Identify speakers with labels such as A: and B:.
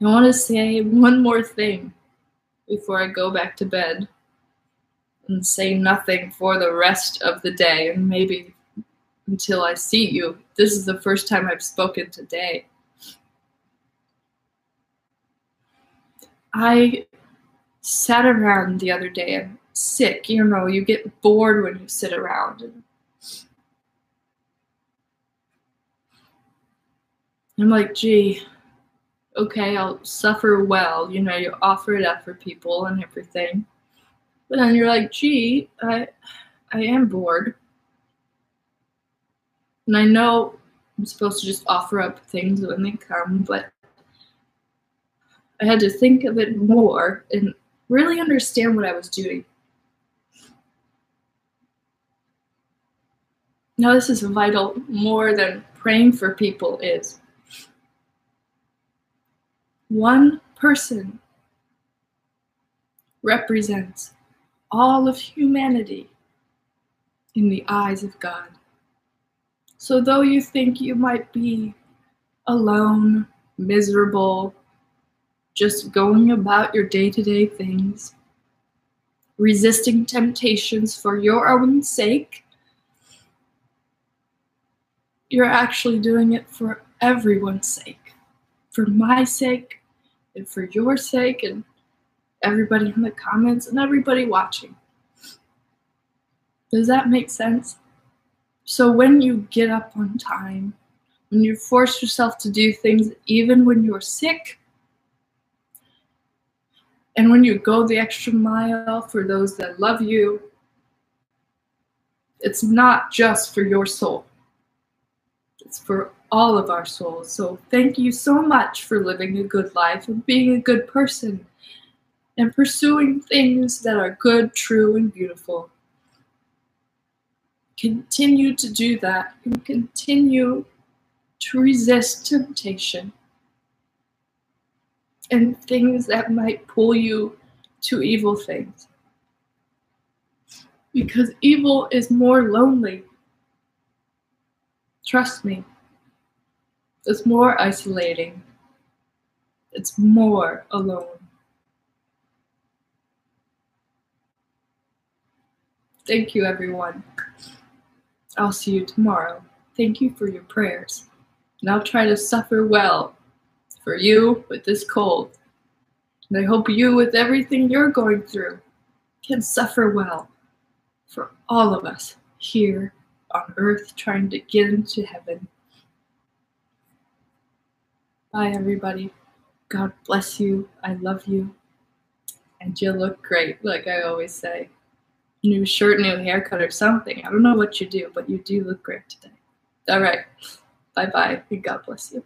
A: I want to say one more thing before I go back to bed and say nothing for the rest of the day and maybe until I see you. This is the first time I've spoken today. I sat around the other day. I'm sick, you know, you get bored when you sit around. I'm like, gee, okay, I'll suffer well. You know, you offer it up for people and everything. But then you're like, gee, I, I am bored. And I know I'm supposed to just offer up things when they come, but I had to think of it more and really understand what I was doing. Now, this is vital more than praying for people is. One person represents all of humanity in the eyes of God. So, though you think you might be alone, miserable, just going about your day to day things, resisting temptations for your own sake, you're actually doing it for everyone's sake, for my sake, and for your sake, and everybody in the comments, and everybody watching. Does that make sense? So when you get up on time, when you force yourself to do things even when you're sick, and when you go the extra mile for those that love you, it's not just for your soul, for all of our souls. So thank you so much for living a good life and being a good person and pursuing things that are good, true, and beautiful. Continue to do that and continue to resist temptation and things that might pull you to evil things. Because evil is more lonely. Trust me. It's more isolating. It's more alone. Thank you, everyone. I'll see you tomorrow. Thank you for your prayers. And I'll try to suffer well for you with this cold. And I hope you, with everything you're going through, can suffer well for all of us here on earth trying to get into heaven. Bye, everybody. God bless you. I love you. And you look great, like I always say. New shirt, new haircut, or something. I don't know what you do, but you do look great today. All right. Bye bye. God bless you.